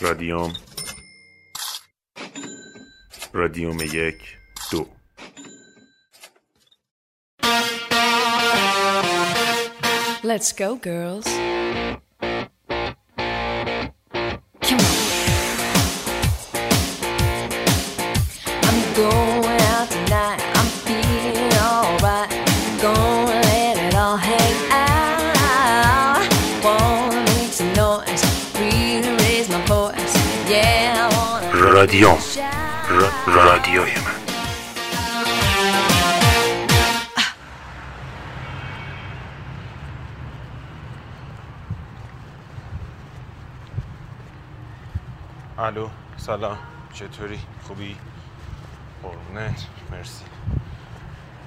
رادیوم رادیوم یک دو Let's go, girls. رادیوم shout. ر- رادیوی من. الو سلام. چطوری؟ خوبی؟ قربونت. مرسی.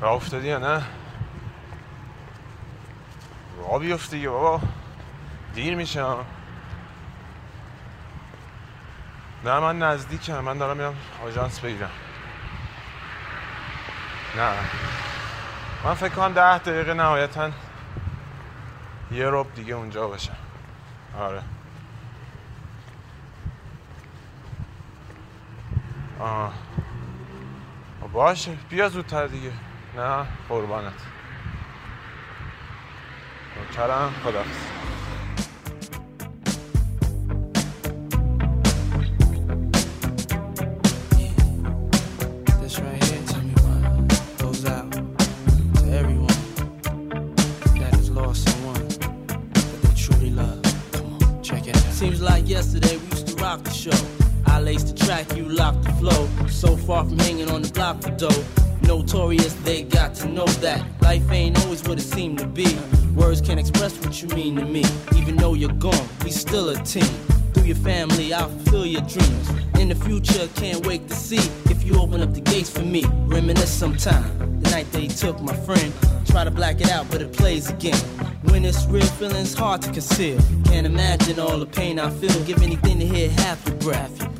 راه افتادی یا نه؟ راه بیفت دیگه بابا. دیر میشه ها. نه من نزدیکم. من دارم میرم آژانس بگیرم. نه. من فکر کنم ده دقیقه نهایتا یه رب دیگه اونجا باشم. آره. آه. باشه. بیا زودتر دیگه. نه قربانت. نوکرم خدافز hard to conceal. Can't imagine all the pain I feel. Give anything to hear half your breath.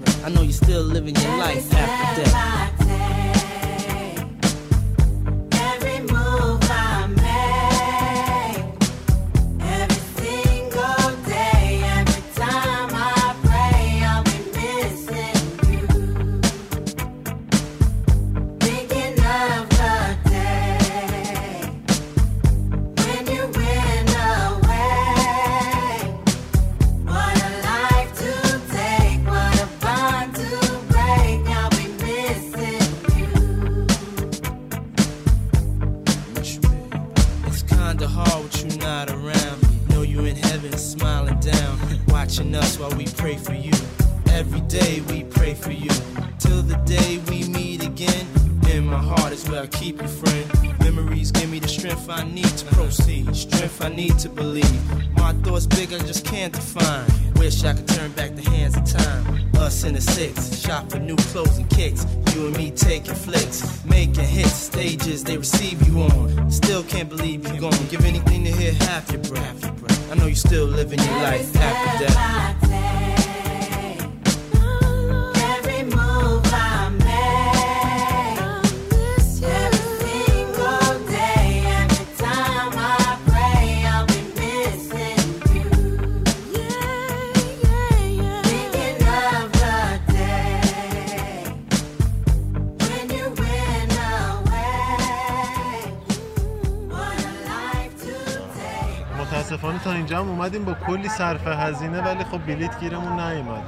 اومدیم با کلی صرف هزینه ولی خب بلیت گیرمون نیومد.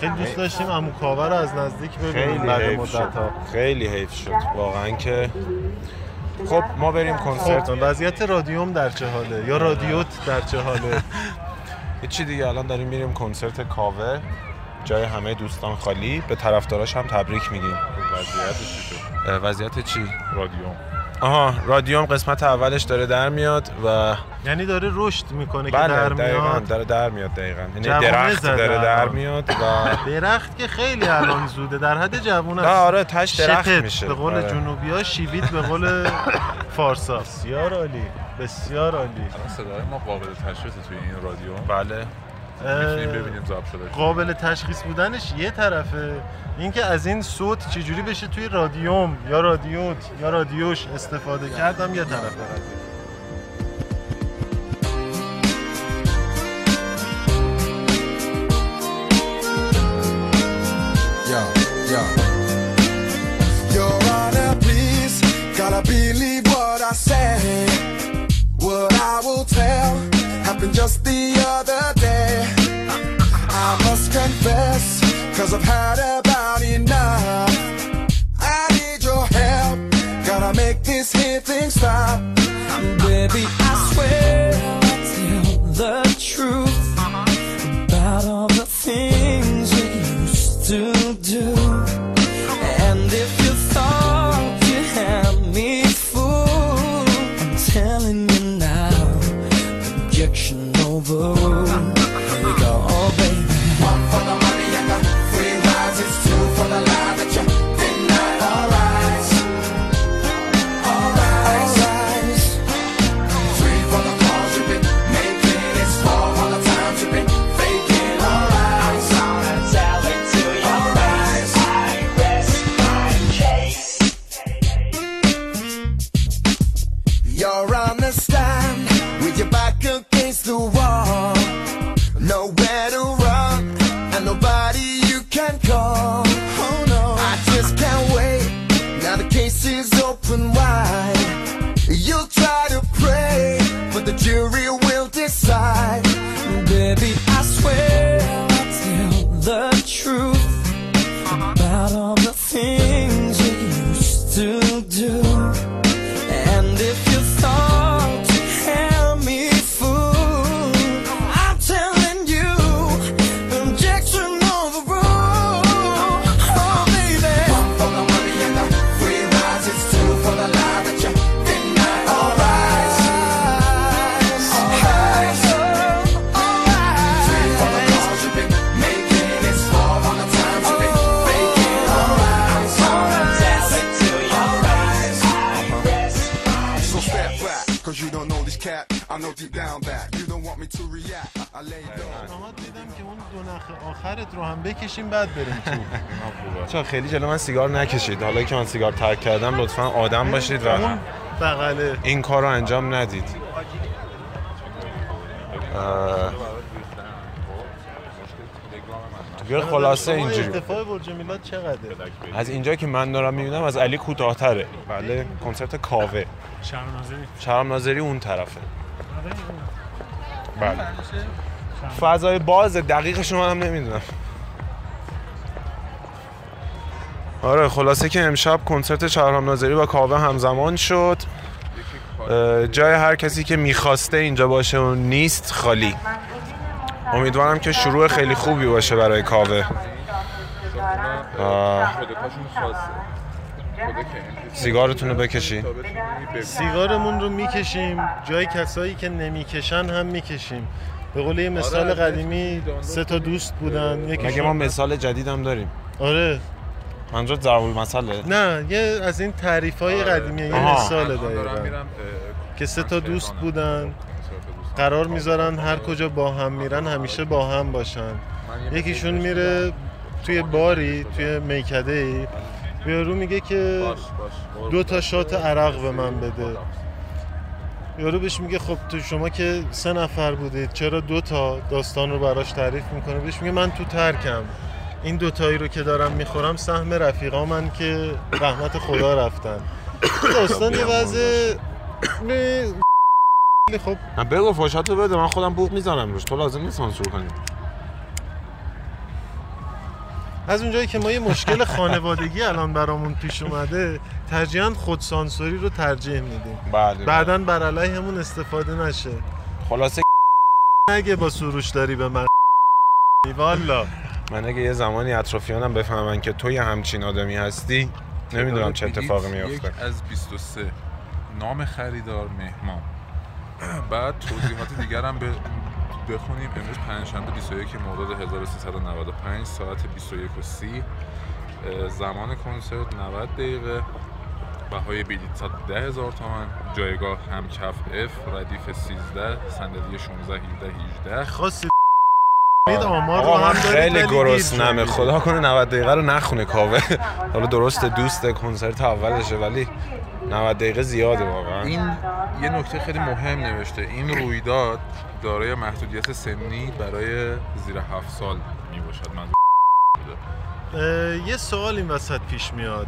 خیلی دوست داشتیم عمو کاوه رو از نزدیک ببینیم خیلی بعد حیف مدت شد. ها خیلی حیف شد. واقعا که خب ما بریم کنسرت. خب وضعیت رادیوم در چه حاله؟ یا رادیوت در چه حاله؟ چی دیگه الان داریم میریم کنسرت کاوه. جای همه دوستان خالی. به طرفداراش هم تبریک میگیم. وضعیتش چی شد؟ وضعیت چی؟ رادیوم. آها رادیوم قسمت اولش داره در میاد و یعنی داره رشد می‌کنه که بله در دقیقاً میاد داره در میاد دقیقاً. یعنی درخت داره در الان. میاد و درخت که خیلی الان زوده در حد جوون است. آره تش درخت شتت میشه. به قول آره. جنوبی ها شیویت به قول فارسا. بسیار عالی بسیار عالی. الان صدای ما قابل تشخیص توی این رادیو. بله. قابل تشخیص بودنش یه طرفه. اینکه از این صوت چجوری بشه توی رادیوم یا رادیوت یا رادیوش استفاده کردم یه طرفه. Believe what I say, what I will tell. Happened just the other day. I must confess, cause I've had about enough. چرا خیلی جلو من سیگار نکشید. حالا که من سیگار ترک کردم لطفا آدم باشید و بغله. این کار رو انجام ندید. دیگه خلاصه اینجوری. ارتفاع برج میلاد چقدره؟ از اینجا که من دارم می‌بینم از علی کوتاهتره. بله کنسرت کاوه. شرم ناظری اون طرفه. بله. فضای باز دقیقش رو من هم نمی‌دونم. آره خلاصه که امشب کنسرت شهرام ناظری با کاوه همزمان شد. جای هر کسی که می‌خواسته اینجا باشه و نیست خالی. امیدوارم که شروع خیلی خوبی باشه برای کاوه. سیگارتون رو بکشی. سیگارمون رو می‌کشیم. جای کسایی که نمی‌کشن هم می‌کشیم. به قول یه مثال آره، قدیمی سه تا دوست بودن مگه یکی ما مثال جدیدم داریم؟ آره. منظور ضرب المثله نه یه از این تعریف های قدیمی یه آها. مثال دقیقا. میرم که سه تا دوست بودن. قرار می‌ذارن هر کجا با هم میرن همیشه با هم باشن. یکیشون میره توی باری توی میکده ای یارو میگه که دو تا شات عرق به من بده. یارو بهش میگه خب تو شما که سه نفر بودید چرا دو تا داستان رو براش تعریف می‌کنه؟ بهش میگه من تو ترکم. این دوتایی رو که دارم می‌خورم سهم رفیقا من که رحمت خدا رفتن. داستان یه وضع خب. نه بگو فوشاتو بده من خودم بوق می‌زنم روش. تو لازم نیست سانسور کنی. از اونجایی که ما یه مشکل خانوادگی الان برامون پیش اومده ترجیحاً خودسانسوری رو ترجیح میدیم. بله بعدا بر علیهمون استفاده نشه. خلاصه نگه با سروش داری به من. والا. من اگه یه زمانی اطرافیانم بفهمن که تو یه همچین آدمی هستی نمی‌دونم چه اتفاقی میفته یک از 23 نام خریدار مهمان. بعد توضیحات دیگر هم بخونیم. امروز پنجشنبه 21 مرداد 1395 ساعت 21 و 30 اه، زمان کنسرت 90 دقیقه. بهای بلیط 110 هزار تومن جایگاه هم کف F ردیف 13 صندلی 16 17 18 خاصی مید آمار رو هم خیلی گرسنمه. خدا کنه 90 دقیقه رو نخونه کاوه. حالا درست دوست کنسرت اولشه ولی 90 دقیقه زیاده واقعا. این یه نکته خیلی مهم نوشته. این رویداد دارای محدودیت سنی برای زیر هفت سال می باشد من یه سوال این وسط پیش میاد.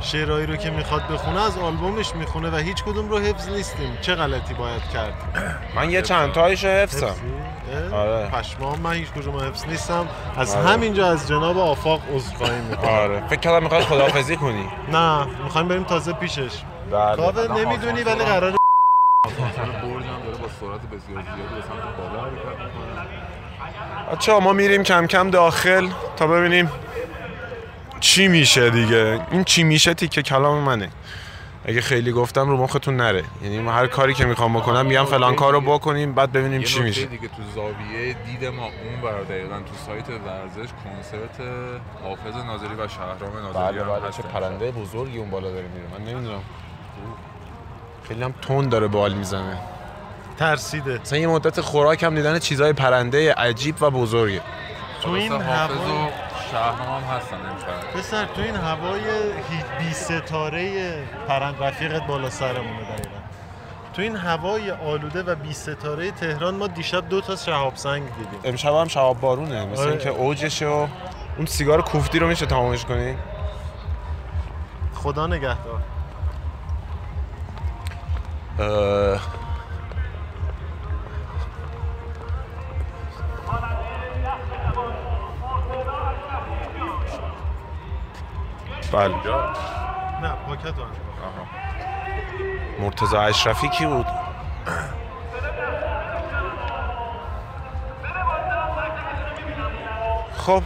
شعرهایی رو که می‌خواد بخونه از آلبومش می‌خونه و هیچ کدوم رو حفظ نیستیم. چه غلطی باید کرد؟ من یه چند تایشو حفظم؟ آره. پشمام من هیچ کدوم رو حفظ نیستم. از آره. همینجا از جناب آفاق عذرخواهی می‌کنم. آره. فکر کردم می‌خوای خداحافظی کنی. نه می‌خوایم بریم تازه پیشش. بله. کاوه نمی‌دونی ولی قرار آسانسور برج هم داره با سرعت بسیار زیادی به سمت بالا حرکت می‌کنه. بچه ما میریم کم کم داخل تا ببینیم چی میشه دیگه؟ این چی میشه تیکه کلام منه. اگه خیلی گفتم رو مختون نره. یعنی من هر کاری که می‌خوام بکنم میگم فلان کار رو بکنیم بعد ببینیم چی میشه. دیگه تو زاویه دید ما اون بر دقیقا تو سایت ورزش کنسرت حافظ ناظری و شهرام ناظری بله بله چه پرنده بزرگی اون بالا داره میره. من نمی‌دونم. خیلی هم تند داره بال می‌زنه. ترسیده. مثلا یه مدت خوراک هم دیدن چیزای پرنده عجیب و بزرگه. تو این حافظ و شهرام هم هستن امشب. پسر تو این هوای بی ستاره پرند رفیقت بالا سرمونه دقیقا. تو این هوای آلوده و بی ستاره تهران ما دیشب دو تا شهاب سنگ دیدیم. امشب هم شهاب بارونه مثل آره. اینکه اوجشه و اون سیگار کوفتی رو میشه تمامش کنی؟ خدا نگهدار. بله. نه پاکت رو. مرتضی اشرفی کی بود؟ خب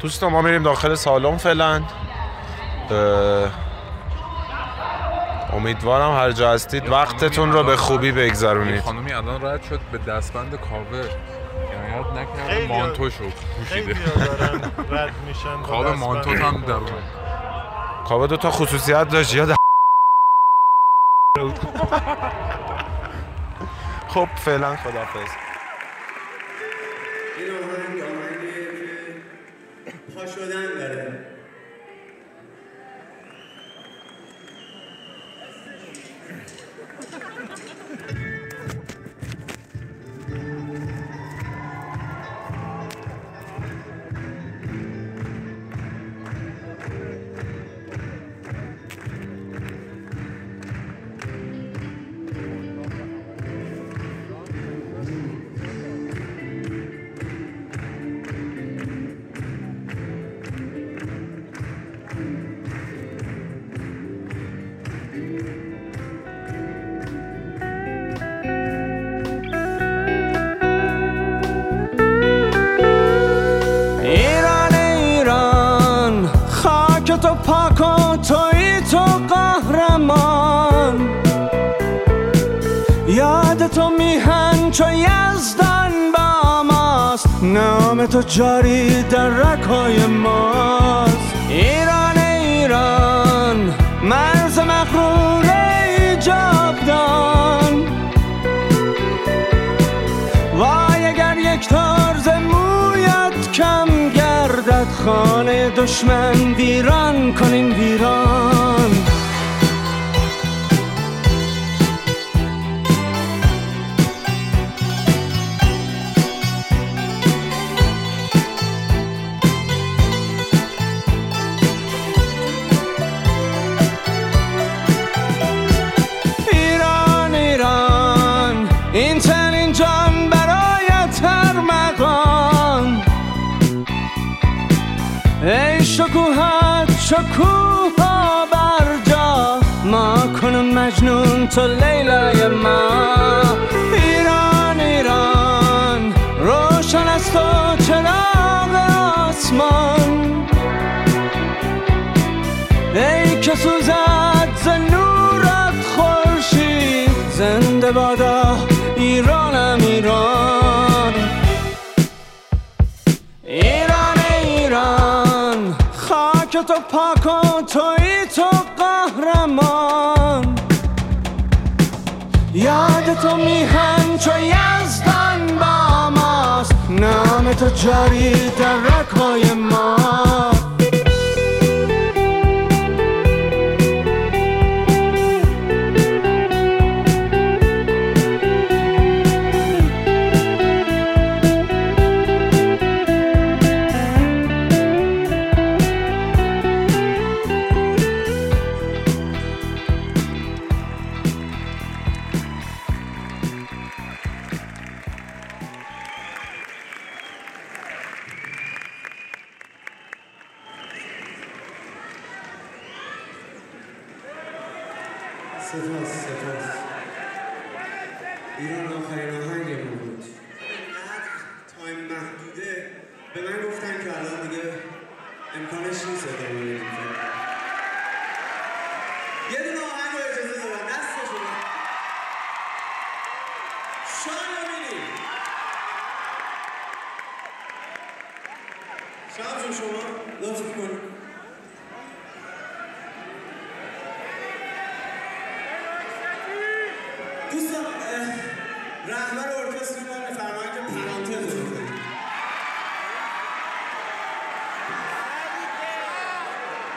دوستان ما میریم داخل سالن فعلا. امیدوارم هر جا هستید وقتتون رو به خوبی بگذرونید. خانومی الان رد شد به دستبند کاوه عنایت نکرده مانتوشو پوشیده. دارن رد میشن دستبند. مانتوت هم درون کاوه دو تا خصوصیت داشت یاد خب فعلا خدافظ این آهنگ پا شدن. تو جاری در رکای ماست. ایران ایران مرز مغرور جاودان. وای اگر یک تارز مویت کم گردد خانه دشمن ویران کنین ویران. تو لیلای ما. ایران ایران روشن است تو چراغ آسمان. ای که سوزد ز نورت خورشید زنده بادا ایرانم ایران. تو پاک و توی تو قهرمان. تو میهن چو یزدان با ماست. نام تو جاری در رکای ما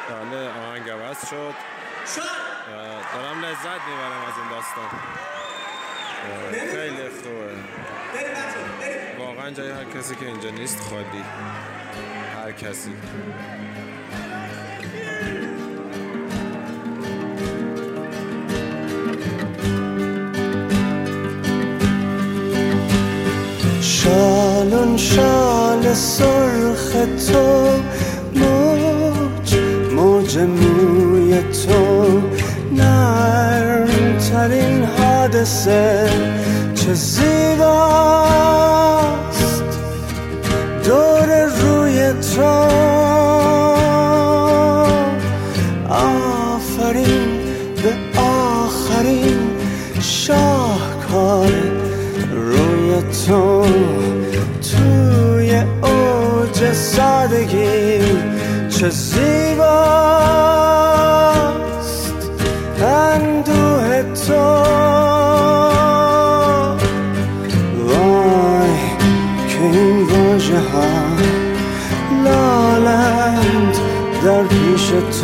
بله آهنگ عوض شد. دارم لذت می‌برم از این داستان. خیلی خوبه. واقعا جای هر کسی که اینجا نیست خالی. هر کسی. شالون شال سرخ تو ser, czy żywa.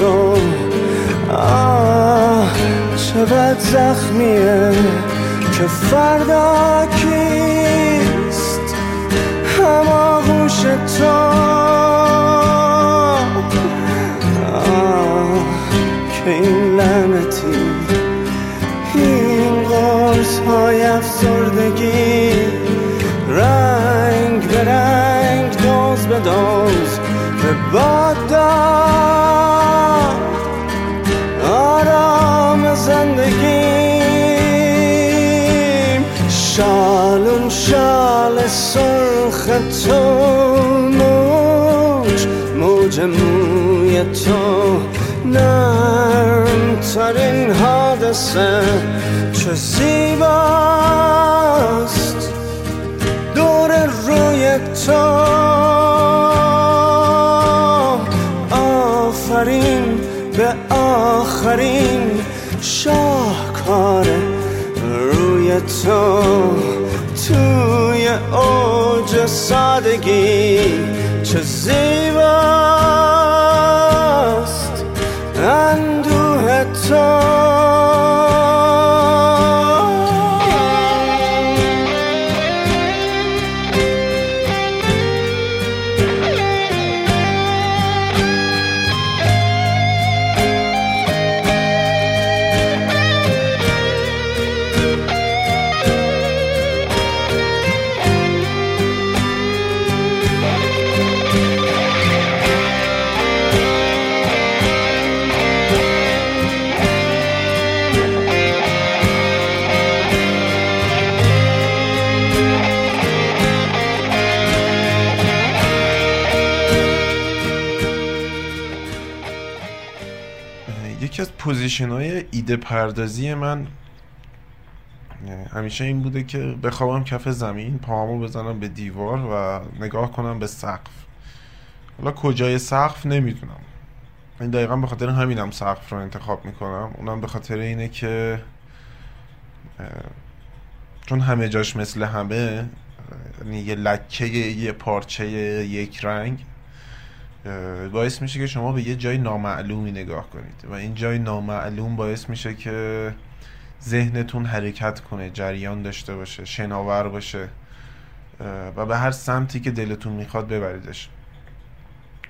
تو. آه بد زخمیه که فردا کیست؟ هماغوش تو. آه که این لعنتی این قرص های افسردگی. رنگ به رنگ دوز به دوز به باد سادگی چه زیباست ایده پردازی من همیشه این بوده که بخوابم کف زمین پاهامو بزنم به دیوار و نگاه کنم به سقف. حالا کجای سقف نمی‌دونم. این دقیقا به خاطر همینم سقف رو انتخاب می‌کنم. اونم به خاطر اینه که چون همه جاش مثل همه یه لکه یه پارچه یک رنگ. باعث میشه که شما به یه جای نامعلومی نگاه کنید و این جای نامعلوم باعث میشه که ذهنتون حرکت کنه جریان داشته باشه شناور باشه و به هر سمتی که دلتون می‌خواد ببریدش.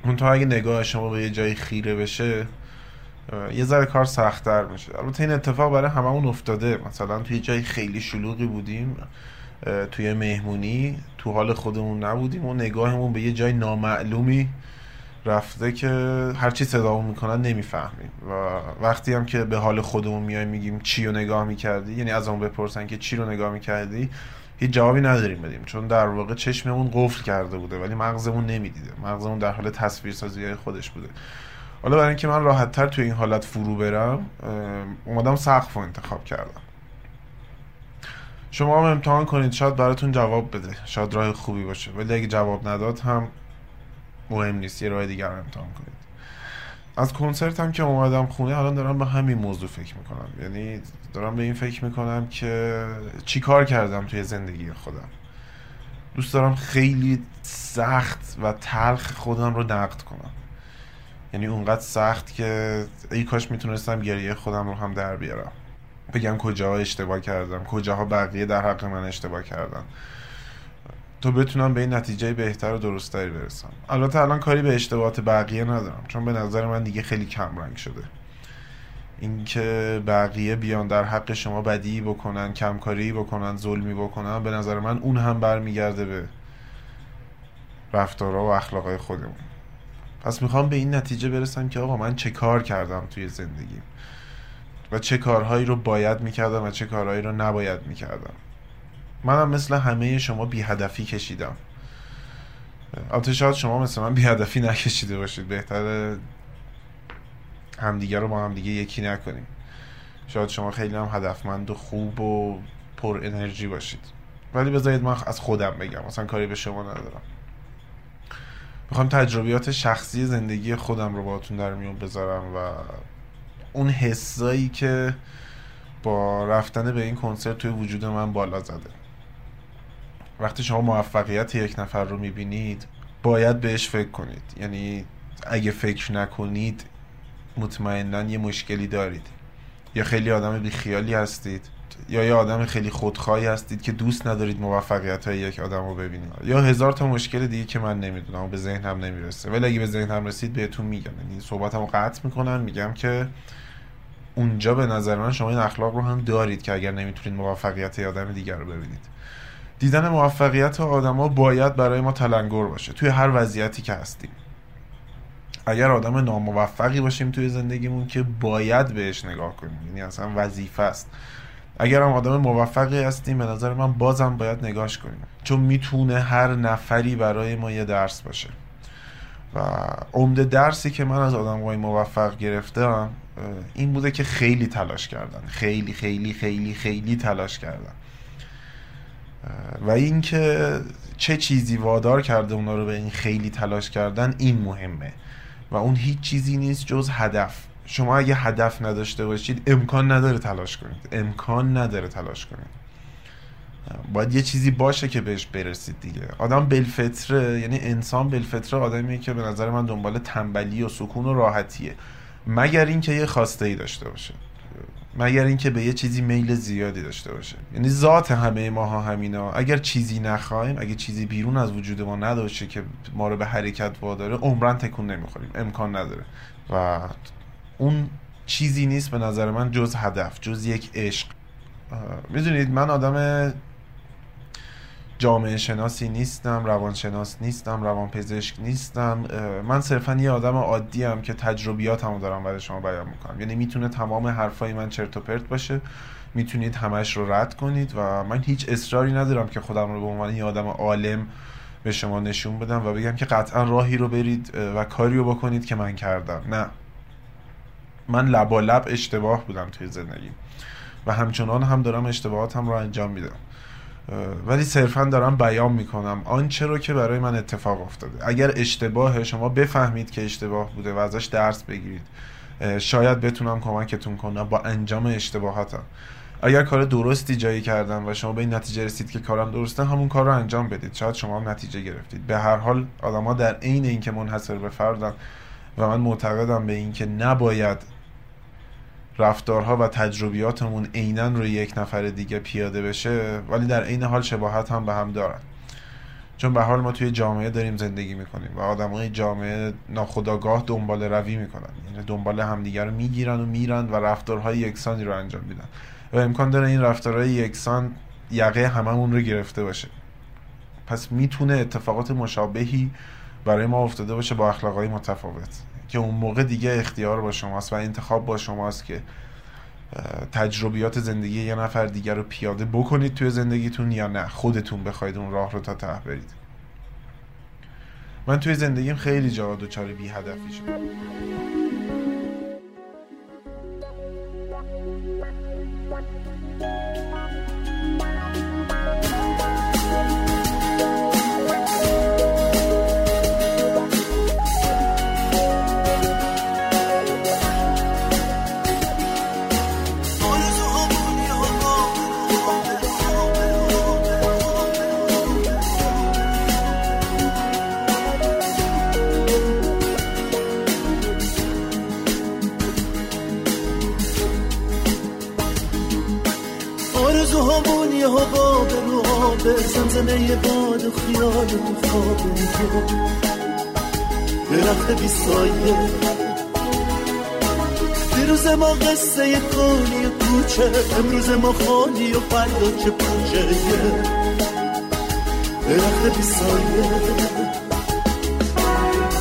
اون تا اگه نگاه شما به یه جای خیره بشه یه ذره کار سختتر میشه. البته این اتفاق برای هممون افتاده. مثلا توی جای خیلی شلوغی بودیم توی مهمونی تو حال خودمون نبودیم و نگاهمون به یه جای نامعلومی رفته که هرچی صدامون می‌کنن نمی‌فهمیم. و وقتی هم که به حال خودمون میایم میگیم چی رو نگاه می‌کردی یعنی از اون بپرسن که چی رو نگاه می‌کردی هیچ جوابی نداریم بدیم. چون در واقع چشممون قفل کرده بوده ولی مغزمون نمی‌دیده. مغزمون در حال تصویرسازی های خودش بوده. حالا برای اینکه من راحت تر توی این حالت فرو برم اومدم سقف رو انتخاب کردم. شما هم امتحان کنید. شاید براتون جواب بده. شاید راه خوبی باشه. ولی اگه جواب نداد هم مهم نیست یه راه دیگر رو امتحان کنید. از کنسرت هم که اومدم خونه الان دارم به همین موضوع فکر می‌کنم. یعنی دارم به این فکر می‌کنم که چی کار کردم توی زندگی خودم. دوست دارم خیلی سخت و تلخ خودم رو نقد کنم. یعنی اونقدر سخت که ای کاش می‌تونستم گریه خودم رو هم در بیارم. بگم کجاها اشتباه کردم کجاها بقیه در حق من اشتباه کردن. تا بتونم به این نتیجه بهتر و درستری برسم. البته الان کاری به اشتباهات بقیه ندارم چون به نظر من دیگه خیلی کم رنگ شده. اینکه بقیه بیان در حق شما بدی بکنن کمکاری بکنن ظلمی بکنن به نظر من اون هم برمیگرده به رفتارها و اخلاقای خودمون. پس می‌خوام به این نتیجه برسم که آقا من چه کار کردم توی زندگیم؟ و چه کارهایی رو باید می‌کردم و چه کارهایی رو نباید می‌کردم؟ منم مثل همه شما بی هدفی کشیدم. البته شاید شما مثل من بی هدفی نکشیده باشید. بهتره همدیگه رو با همدیگه یکی نکنیم. شاید شما خیلی هم هدفمند و خوب و پر انرژی باشید. ولی بذارید من از خودم بگم. مثلا کاری به شما ندارم. می‌خوام تجربیات شخصی زندگی خودم رو باهاتون در میون بذارم و اون حسایی که با رفتن به این کنسرت توی وجود من بالا زده. وقتی شما موفقیت یک نفر رو می‌بینید باید بهش فکر کنید. یعنی اگه فکر نکنید مطمئنا یه مشکلی دارید. یا خیلی آدم بیخیالی هستید. یا یه آدم خیلی خودخواهی هستید که دوست ندارید موفقیت های یک آدم رو ببینید. یا هزار تا مشکل دیگه که من نمی‌دونم و به ذهنم نمی‌رسه. ولی اگه به ذهنم رسید بهتون میگم. یعنی صحبتم رو قطع می‌کنم میگم که اونجا به نظر من شما این اخلاق رو هم دارید که اگر نمی‌تونید موفقیت آدم دیگر رو ببینید. دیدن موفقیت آدما باید برای ما تلنگر باشه. توی هر وضعیتی که هستیم. اگر آدم ناموفقی باشیم توی زندگیمون که باید بهش نگاه کنیم. یعنی اصلا وظیفه است. اگر هم آدم موفقی هستیم به نظر من بازم باید نگاش کنیم. چون می‌تونه هر نفری برای ما یه درس باشه. و عمده درسی که من از آدم موفق گرفتم این بوده که خیلی تلاش کردن. خیلی خیلی خیلی خیلی تلاش کردن. و اینکه چه چیزی وادار کرده اونا رو به این خیلی تلاش کردن این مهمه. و اون هیچ چیزی نیست جز هدف. شما اگه هدف نداشته باشید امکان نداره تلاش کنید. امکان نداره تلاش کنید. باید یه چیزی باشه که بهش برسید دیگه. آدم بالفطره یعنی انسان بالفطره آدمیه که به نظر من دنبال تنبلی و سکون و راحتیه. مگر اینکه یه خواسته ای داشته باشه. مگر اینکه به یه چیزی میل زیادی داشته باشه. یعنی ذات همه ماها همینا. اگر چیزی نخوایم اگه چیزی بیرون از وجود ما نداشه که ما رو به حرکت واداره عمرن تکون نمی‌خوریم. امکان نداره. و اون چیزی نیست به نظر من جز هدف جز یک عشق. می‌دونید من آدم جامعه شناسی نیستم روانشناس نیستم روانپزشک نیستم. من صرفا یه آدم عادی هم که تجربیاتمو دارم برای شما بیان می‌کنم. یعنی می‌تونه تمام حرفای من چرت و پرت باشه. می‌تونید همش رو رد کنید و من هیچ اصراری ندارم که خودم رو به عنوان یه آدم عالم به شما نشون بدم و بگم که قطعا راهی رو برید و کاری رو بکنید که من کردم. نه. من لبالب اشتباه بودم توی زندگی. و همچنان هم دارم اشتباهاتم رو انجام میدم. ولی صرفا دارم بیان می‌کنم. آنچه رو که برای من اتفاق افتاده. اگر اشتباه شما بفهمید که اشتباه بوده و ازش درس بگیرید شاید بتونم کمکتون کنم با انجام اشتباهاتم. اگر کار درستی جایی کردم و شما به این نتیجه رسید که کارم درسته همون کار رو انجام بدید. شاید شما هم نتیجه گرفتید. به هر حال آدما در عین اینکه منحصر به فردن و من معتقدم به اینکه نباید رفتارها و تجربیاتمون عینا روی یک نفر دیگه پیاده بشه ولی در عین حال شباهت هم به هم دارن. چون به حال ما توی جامعه داریم زندگی می‌کنیم و آدمای جامعه ناخداگاه دنبال روی می‌کنن. یعنی دنبال همدیگه رو می‌گیرن و میرن و رفتارهای یکسانی رو انجام میدن. و امکان داره این رفتارهای یکسان یقه هممون رو گرفته باشه. پس می‌تونه اتفاقات مشابهی برای ما افتاده باشه با اخلاقای متفاوت. که اون موقع دیگه اختیار با شماست و انتخاب با شماست که تجربیات زندگی یه نفر دیگر رو پیاده بکنید توی زندگیتون یا نه. خودتون بخواید اون راه رو تا ته برید. من توی زندگیم خیلی جا دچار بی هدفی شدم. زمزمه باد و خیال تو خواب تو درخت بی سایه. دیروز ما قصه خالی و کوچه امروز ما خالی و فردا چه پوچه درخت بی سایه.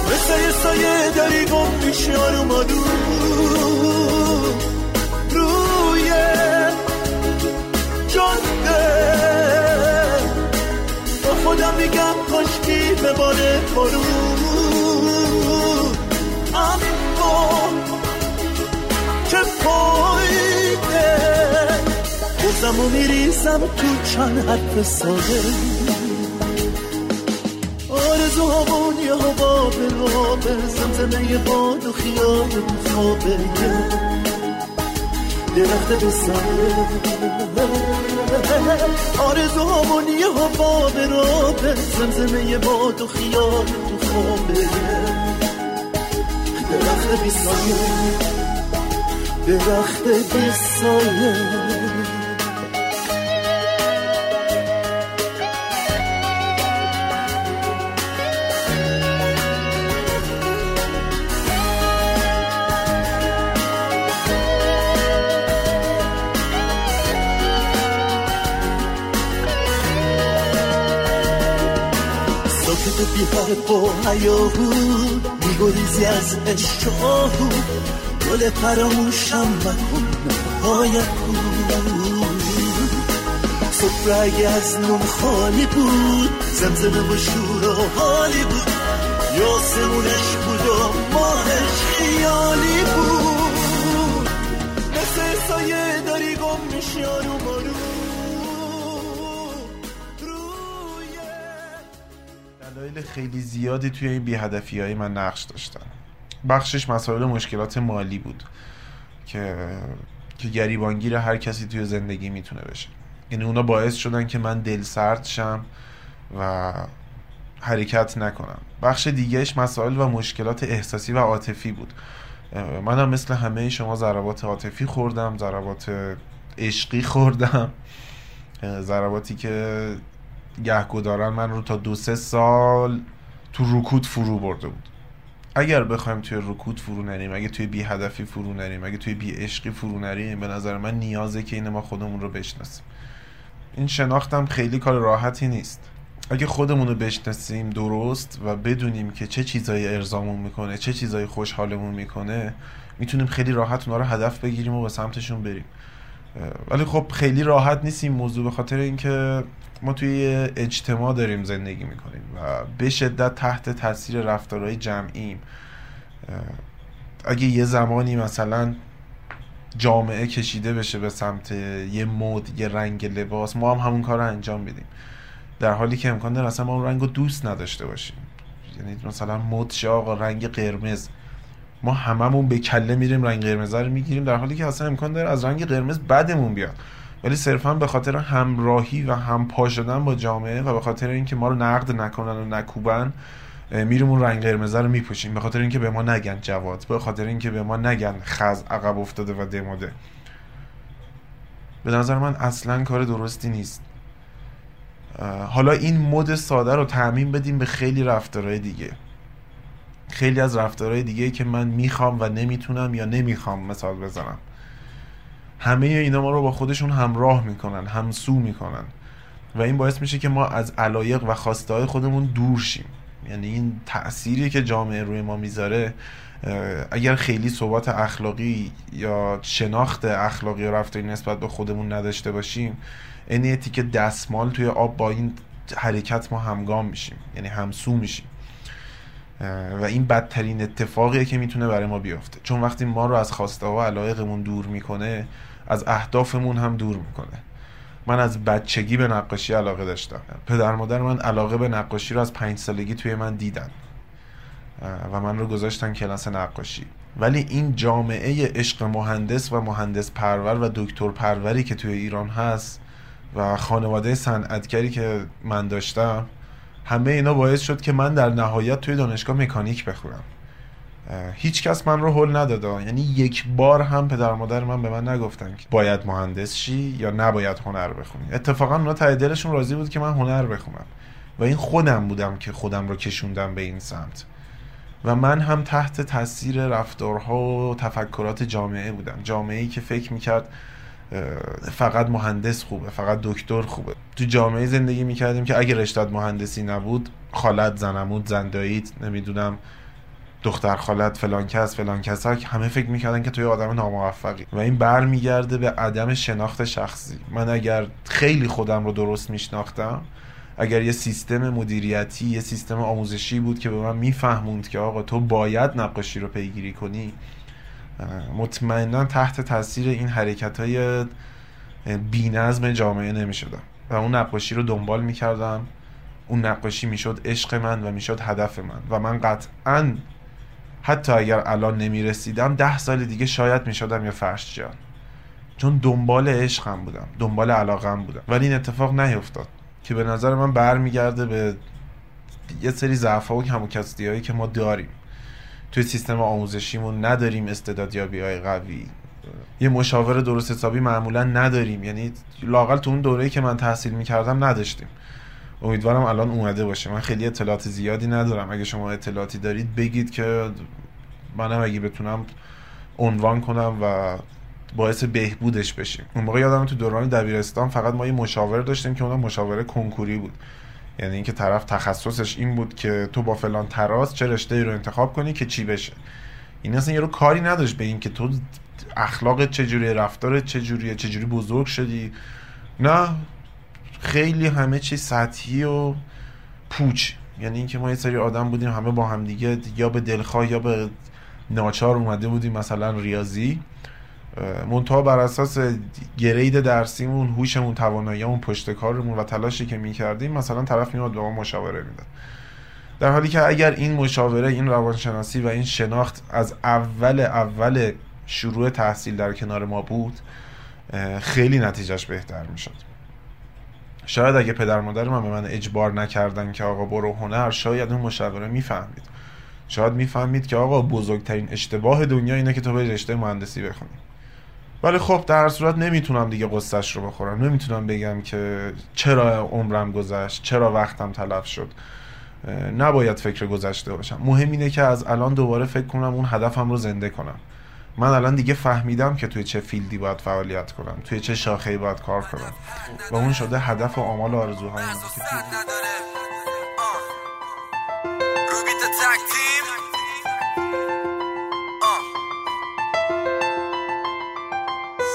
مثل یه سایه داری گم میشی آروم آروم میگم کاشکی به باره بارون اما که پایده بازم و میریزم تو چند حرف ساده. آرزوهامون یه هوا به رابه زمزمه یه باد و خیال خوابه درخت بساره آرزوهامون یه هوا به رابه زمزمه باد و خیال تو خوابه درخت بیسایه درخت بیسایه ساکت و بی حرف و هیاهو میگریزی از عشق گل فراموشم مکن هایکو صبح اگه از نوم خالی بود زمزمه و شور و حالی بود. یاسمونش بود و ماهش خیالی بود. مثل سایه داری گم میشی آروم آروم. دلایل خیلی زیادی توی این بیهدفی های من نقش داشتن. بخشش مسائل مشکلات مالی بود که که گریبانگیر هر کسی توی زندگی می‌تونه بشه. یعنی اونا باعث شدن که من دل سرد شم و حرکت نکنم. بخش دیگهش مسائل و مشکلات احساسی و عاطفی بود. منم مثل همه شما ضربات عاطفی خوردم ضربات عشقی خوردم ضرباتی که گهگدارن من رو تا دو سه سال تو رکود فرو برده بود. اگر بخوایم توی رکود فرو نریم اگه توی بی هدفی فرو نریم اگه توی بی عشقی فرو نریم به نظر من نیازه که این ما خودمون رو بشناسیم. این شناختم خیلی کار راحتی نیست. اگه خودمون رو بشناسیم درست و بدونیم که چه چیزایی ارزامون می‌کنه چه چیزایی خوشحالمون می‌کنه می‌تونیم خیلی راحت اونا رو هدف بگیریم و به سمتشون بریم. ولی خب خیلی راحت نیست این موضوع به خاطر اینکه ما توی اجتماع داریم زندگی می‌کنیم و به شدت تحت تاثیر رفتارهای جمعیم. اگه یه زمانی مثلا جامعه کشیده بشه به سمت یه مد یه رنگ لباس ما هم همون کار رو انجام میدیم. در حالی که امکان داره اصلا ما اون رنگ رو دوست نداشته باشیم. یعنی مثلا مد شه آقا رنگ قرمز. ما هممون به کله میریم رنگ قرمز رو می‌گیریم در حالی که اصلا امکان داره از رنگ قرمز بدمون بیاد. ولی صرفا به خاطر همراهی و همپا شدن با جامعه و به خاطر اینکه ما رو نقد نکنن و نکوبن میریم اون رنگ قرمز رو میپوشیم. به خاطر اینکه به ما نگن جواد به خاطر اینکه به ما نگن خز عقب افتاده و دموده. به نظر من اصلا کار درستی نیست. حالا این مد ساده رو تعمین بدیم به خیلی رفتارهای دیگه. خیلی از رفتارهای دیگه که من می‌خوام و نمی‌تونم یا نمی‌خوام مثال بزنم. همه اینا ما رو با خودشون همراه می‌کنن همسو می‌کنن. و این باعث میشه که ما از علایق و خواسته های خودمون دور شیم. یعنی این تأثیری که جامعه روی ما می‌ذاره. اگر خیلی ثبات اخلاقی یا شناخت اخلاقی و رفتاری نسبت به خودمون نداشته باشیم این تیکه دستمال توی آب با این حرکت ما همگام میشیم. یعنی همسو میشیم. و این بدترین اتفاقیه که می‌تونه برای ما بیفته. چون وقتی ما رو از خواسته و علایقمون دور می‌کنه از اهدافمون هم دور می‌کنه. من از بچگی به نقاشی علاقه داشتم. پدر مادر من علاقه به نقاشی رو از پنج سالگی توی من دیدن. و من رو گذاشتن کلاس نقاشی. ولی این جامعه عشق مهندس و مهندس پرور و دکتر پروری که توی ایران هست و خانواده صنعتگری که من داشتم همه اینا باعث شد که من در نهایت توی دانشگاه مکانیک بخونم. اه، هیچ کس من رو هل نداده. یعنی یک بار هم پدر مادر من به من نگفتن که باید مهندس شی یا نباید هنر بخونی. اتفاقا اونا ته دلشون راضی بود که من هنر بخونم. و این خودم بودم که خودم رو کشوندم به این سمت. و من هم تحت تاثیر رفتارها و تفکرات جامعه بودم. جامعه ای که فکر می‌کرد فقط مهندس خوبه فقط دکتر خوبه. تو جامعه زندگی می‌کردیم که اگه رشتت مهندسی نبود خالت زنمود زندایید نمی‌دونم دختر خالت فلان کس فلان کسک همه فکر می‌کردن که توی آدم ناموفقی. و این برمیگرده به عدم شناخت شخصی. من اگر خیلی خودم رو درست میشناختم اگر یه سیستم مدیریتی یه سیستم آموزشی بود که به من میفهموند که آقا تو باید نقاشی رو پیگیری کنی مطمئنا تحت تاثیر این حرکت های بی نظم جامعه نمی شدم و اون نقاشی رو دنبال می کردم اون نقاشی می شد عشق من و می شد هدف من. و من قطعا حتی اگر الان نمی رسیدم ده سال دیگه شاید می شدم یا فرش جان. چون دنبال عشقم بودم دنبال علاقم بودم. ولی این اتفاق نیفتاد که به نظر من برمیگرده به یه سری ضعف و کموکستی هایی که ما داریم. توی سیستم آموزشیمون نداریم استعدادیابی های قوی. یه مشاور درست حسابی معمولا نداریم. یعنی لاقل تو اون دوره‌ای که من تحصیل می‌کردم نداشتیم. امیدوارم الان اومده باشه. من خیلی اطلاعات زیادی ندارم. اگه شما اطلاعاتی دارید بگید که منم اگه بتونم عنوان کنم و باعث بهبودش بشیم. اون موقع یادم تو دوران دبیرستان فقط ما یه مشاور داشتیم که اون مشاوره کنکوری بود. یعنی اینکه طرف تخصصش این بود که تو با فلان تراس چه رشته رو انتخاب کنی که چی بشه. این اصلا یه رو کاری نداشت به این که تو اخلاقت چجوریه رفتارت چجوریه چجوری بزرگ شدی. نه خیلی همه چی سطحی و پوچ. یعنی اینکه ما یه سری آدم بودیم همه با هم دیگه یا به دلخواه یا به ناچار اومده بودیم مثلا ریاضی. منتها بر اساس گرید درسیمون هوشمون تواناییمون پشت کارمون و تلاشی که می‌کردیم مثلا طرف میاد به ما مشاوره می‌داد. در حالی که اگر این مشاوره این روانشناسی و این شناخت از اول اول شروع تحصیل در کنار ما بود خیلی نتیجهش بهتر می‌شد. شاید اگه پدر مادر من به من اجبار نکردن که آقا برو هنر شاید اون مشاوره می‌فهمید. شاید می‌فهمید که آقا بزرگترین اشتباه دنیا اینه که تو به رشته مهندسی بخونی. ولی خب در هر صورت نمی‌تونم دیگه قصهش رو بخورم. نمی‌تونم بگم که چرا عمرم گذشت چرا وقتم تلف شد. نباید فکر گذشته باشم. مهم اینه که از الان دوباره فکر کنم اون هدفم رو زنده کنم. من الان دیگه فهمیدم که توی چه فیلدی باید فعالیت کنم توی چه شاخه‌ای باید کار کنم. و اون شده هدف و آمال و آرزوهای من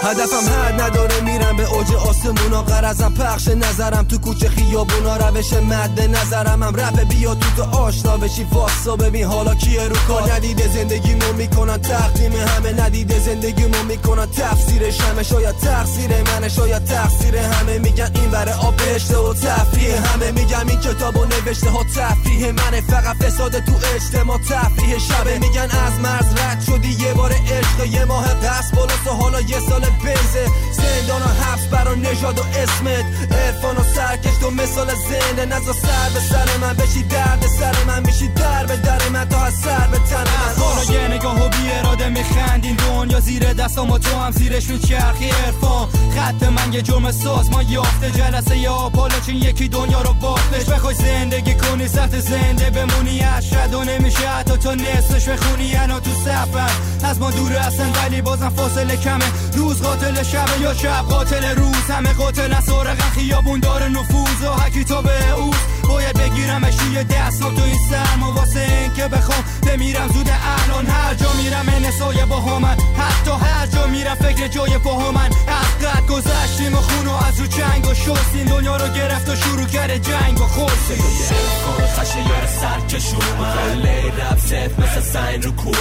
هدفم حد نداره میرم به اوج آسمونا قرضم پخش نظرم تو کوچه خیابونا روش مد نظرم هم. رپ بیا تو تو آشنا بشی. واسا ببین حالا کیه رو کار. ندیده زندگیمو می‌کنن تقدیم همه. ندیده زندگیمو می‌کنن تفسیرش همه شاید تقصیر منه شاید تقصیر همه. میگن این بره آب بهشته و تفریح همه. میگم این کتابو نوشته ها تفریح منه. فقط فساد تو اجتماع تفریح شبه. میگن از مرز رد شدی یه بار عشق یه ماه قصد بالاست و حالا یه سال بنزه. زندان و حبس برا نژاد و اسمت. ارفان و سرکش تو مثال زنده. نزا سر به سر من بشی درد سر من. بشی در به در من تا از سر به تن من. یه نگاه و بی اراده میخندین. دنیا زیر دستام و تو هم زیرش میچرخی ارفان خط من یه جرم ساز. ما یافته جلسه یا پالا چین یکی دنیا رو باختش بخوای زندگی کنی. سخت زنده بمونی. اشد و نمیشه حتی تو نصفش بخونی. انا تو سفر از ما دور هستن ولی بازم فاصله کمه. روز قاتل شب یا شب قاتل روز. همه قاتل از سارقن خیابون داره نفوذ و حکی تو به اوز باید بگیرمش یه دست تو این سرما واسه این که بخوام بمیرم زود الان. هر جا میرم انسای با همن حتی هر جا میرم فکر جای پاهمن از قد گذشتیم و خون و از رو جنگ و شستیم. دنیا رو گرفت و شروع کرده جنگ و خورسیم خشه یار سرکش اومد. لی رب ست مثل سنگ رو کوه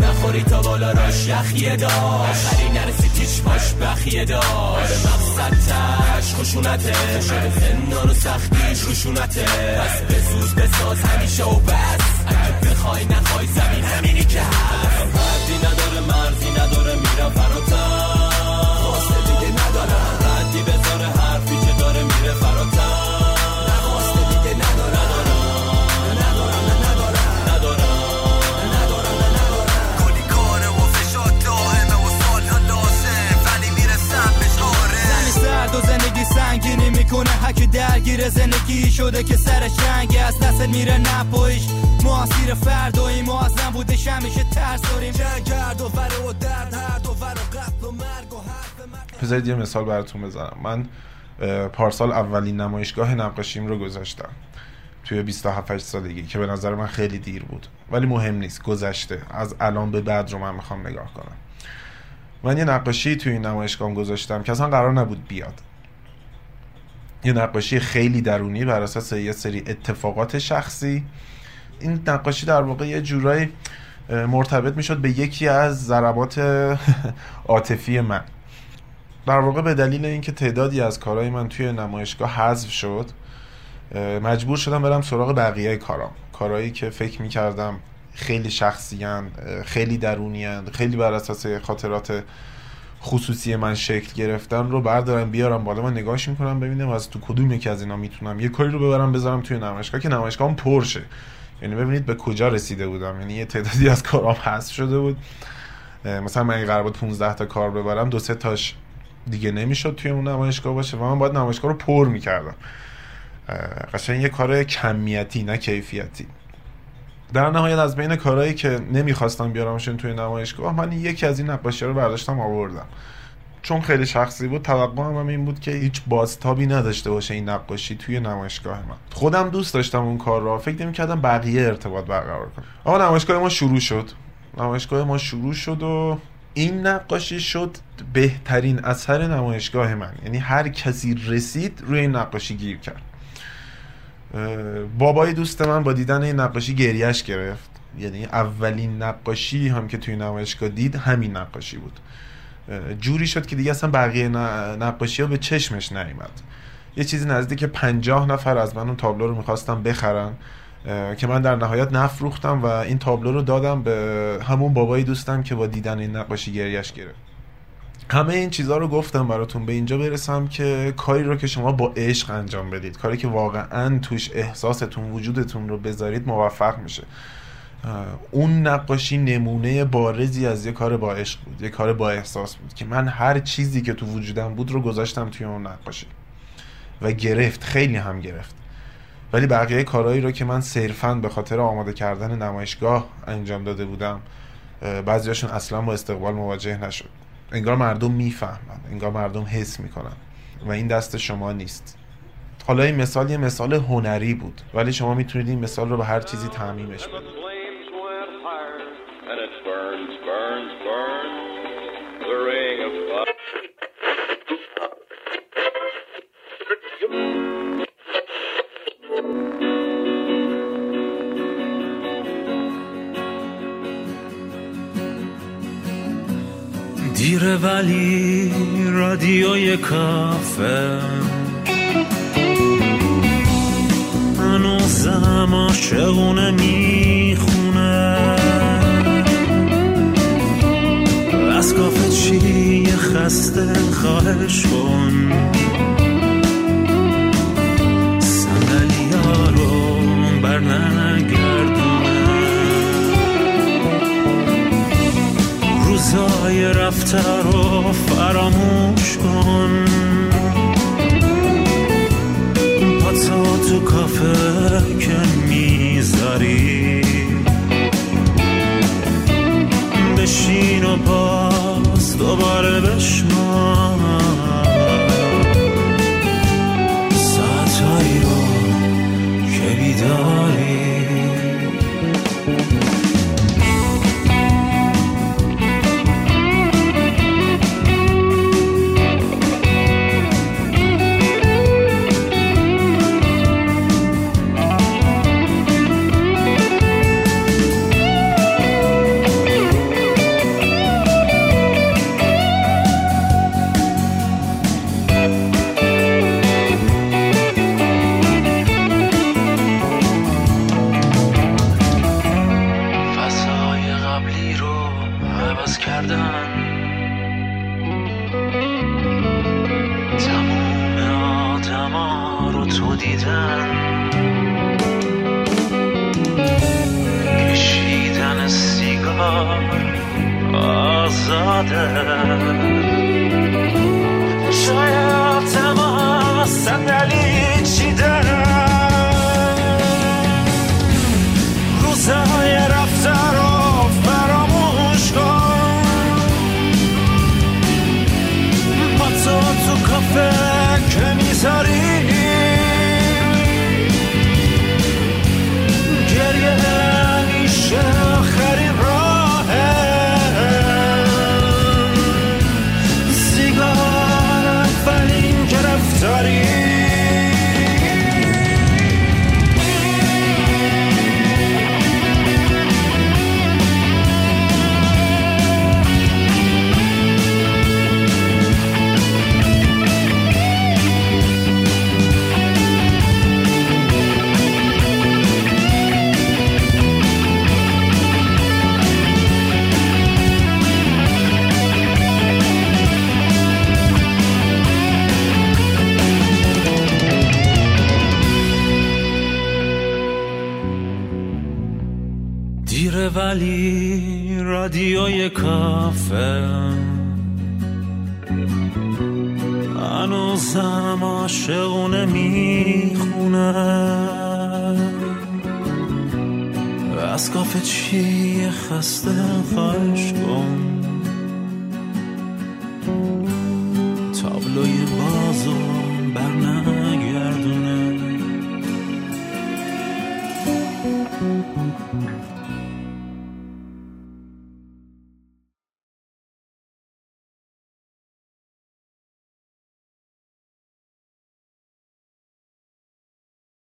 نخوری تا بالا راش یخیه داشت نرسی باش بخیه داشت. مقصد تش خشونته شده زندان و سختیش روشونته پس بسوز بساز همیشه و بس. اگه بخوای نخوای زمین همینی که هست. ردی نداره مرزی نداره میرم فراتر. می‌کنه هک درگیر زندگی شده که سرش رنگی از دست میره نپایش. ما اسیر فرداییم. ما از نبودش همیشه ترس داریم. جنگ و وره و درد هر دو ور و قتل و مرگ و حرف بذارید یه مثال براتون بزنم. من پارسال اولین نمایشگاه نقاشیم رو گذاشتم. توی 27 سالگی که به نظر من خیلی دیر بود. ولی مهم نیست. گذشته. از الان به بعد رو من می‌خوام نگاه کنم. من یه نقاشی توی این نمایشگاه گذاشتم که اصلا قرار نبود بیاد. یه نقاشی خیلی درونی بر اساس یه سری اتفاقات شخصی. این نقاشی در واقع یه جورایی مرتبط می‌شد به یکی از ضربات عاطفی من. در واقع به دلیل اینکه تعدادی از کارهای من توی نمایشگاه حذف شد مجبور شدم برم سراغ بقیه کارام. کارهایی که فکر می‌کردم خیلی شخصی خیلی درونی خیلی بر اساس خاطرات خصوصی من شکل گرفتن رو بردارم بیارم بالا من نگاهش می‌کنم ببینم از تو کدوم یکی از اینا می‌تونم یه کاری رو ببرم بذارم توی نمایشگاه که نمایشگاهم پرشه. یعنی ببینید به کجا رسیده بودم. یعنی یه تعدادی از کارام حذف شده بود. مثلا من قرار بود 15 تا کار ببرم دو سه تاش دیگه نمی‌شد توی اون نمایشگاه باشه و من باید نمایشگاه رو پر می‌کردم. قشنگ یه کار کمیتی نه کیفیتی. در نهایت از بین کارهایی که نمی‌خواستم بیارمشون توی نمایشگاه من یکی از این نقاشی رو برداشتم آوردم. چون خیلی شخصی بود توقعم هم این بود که هیچ بازتابی نداشته باشه این نقاشی توی نمایشگاه من. خودم دوست داشتم اون کار را فکر نمی‌کردم بقیه ارتباط برقرار کنه اما نمایشگاه ما شروع شد. نمایشگاه ما شروع شد و این نقاشی شد بهترین اثر نمایشگاه من. یعنی هر کسی رسید روی این نقاشی گیر کرد. بابای دوست من با دیدن این نقاشی گریش گرفت. یعنی اولین نقاشی هم که توی نمایشگاه دید همین نقاشی بود. جوری شد که دیگه اصلا بقیه نقاشی ها به چشمش نیامد یه چیزی نزدیک پنجاه نفر از من اون تابلو رو می‌خواستم بخرن که من در نهایت نفروختم و این تابلو رو دادم به همون بابای دوستم که با دیدن این نقاشی گریش گرفت. همه این چیزها رو گفتم براتون. به اینجا برسم که کاری رو که شما با عشق انجام بدید کاری که واقعا توش احساستون وجودتون رو بذارید موفق میشه. اون نقاشی نمونه بارزی از یه کار با عشق بود یه کار با احساس بود که من هر چیزی که تو وجودم بود رو گذاشتم توی اون نقاشی. و گرفت خیلی هم گرفت. ولی بقیه کارهایی رو که من صرفا به خاطر آماده کردن نمایشگاه انجام داده بودم بعضیاشون اصلا با استقبال مواجه نشد. انگار مردم می‌فهمن انگار مردم حس می‌کنن و این دست شما نیست. حالا این مثال یه مثال هنری بود ولی شما می‌تونید این مثال رو به هر چیزی تعمیمش بدید دیره ولی رادیوی کافه. هنوزم عاشقونه می‌خونه. از کافه چی خسته خواهش کن. صندلی ها رو بر های رفته رو فراموش کن. پاتو تو کافه که می‌ذاری. بشین و باز دوباره بشنو ساعتهایی رو که بیداری.